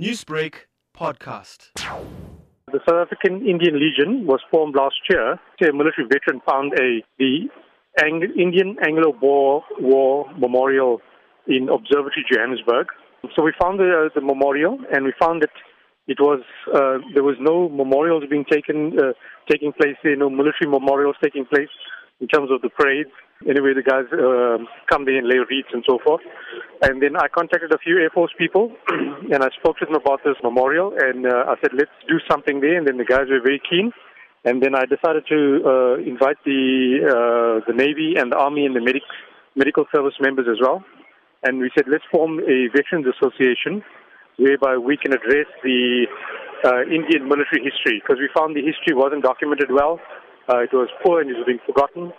Newsbreak podcast. The South African Indian Legion was formed last year. A military veteran found a the Ang- Indian Anglo-Boer War Memorial in Observatory Johannesburg. So we found the, uh, the memorial, and we found that it was uh, there was no memorials being taken uh, taking place there, no military memorials taking place in terms of the parades. Anyway, the guys uh, come there and lay wreaths and so forth. And then I contacted a few Air Force people, and I spoke to them about this memorial, and uh, I said, let's do something there. And then the guys were very keen. And then I decided to uh, invite the uh, the Navy and the Army and the medic, medical service members as well. And we said, let's form a Veterans Association whereby we can address the uh, Indian military history because we found the history wasn't documented well. Uh, it was poor and was being forgotten.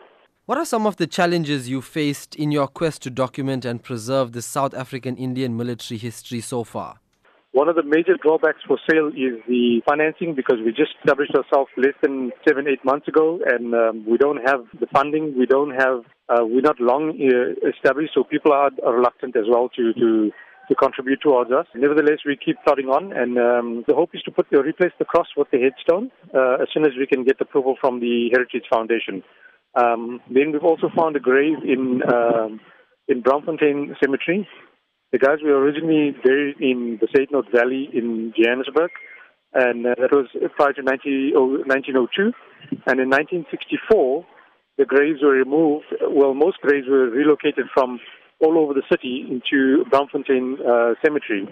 What are some of the challenges you faced in your quest to document and preserve the South African Indian military history so far? One of the major drawbacks for SAIL is the financing because we just established ourselves less than seven, eight months ago, and um, we don't have the funding. We don't have. Uh, we're not long uh, established, so people are, are reluctant as well to to to contribute towards us. Nevertheless, we keep plodding on, and um, the hope is to put uh, replace the cross with the headstone uh, as soon as we can get approval from the Heritage Foundation. Um, then we've also found a grave in um, in Braamfontein Cemetery. The guys were originally buried in the Saidnot Valley in Johannesburg, and uh, that was prior to 19, 1902. And in 1964, the graves were removed. Well, most graves were relocated from all over the city into Braamfontein uh, Cemetery.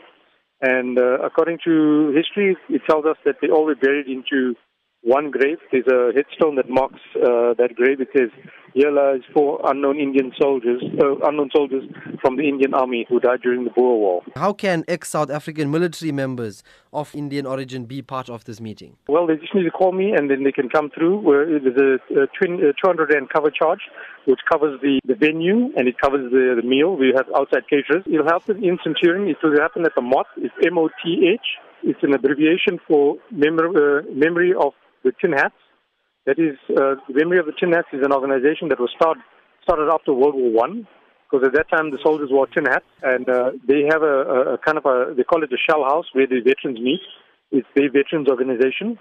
And uh, according to history, it tells us that they all were buried into one grave. There's a headstone that marks uh, that grave. It says, "Here lies four unknown Indian soldiers, uh, unknown soldiers from the Indian Army who died during the Boer War." How can ex-South African military members of Indian origin be part of this meeting? Well, they just need to call me, and then they can come through. Where there's a, a twin, a 200 rand cover charge, which covers the, the venue and it covers the, the meal. We have outside caterers. It'll happen in Centurion. It will happen at the MOTH. It's M-O-T-H. It's an abbreviation for memor- uh, memory of the Tin Hats. That is, uh, the Memory of the Tin Hats is an organization that was start, started after World War One, because at that time the soldiers wore tin hats, and uh, they have a, a, kind of a they call it a shell house where the veterans meet. It's their veterans organization.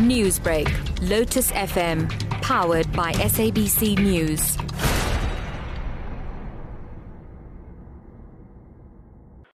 Newsbreak, Lotus FM, powered by SABC News.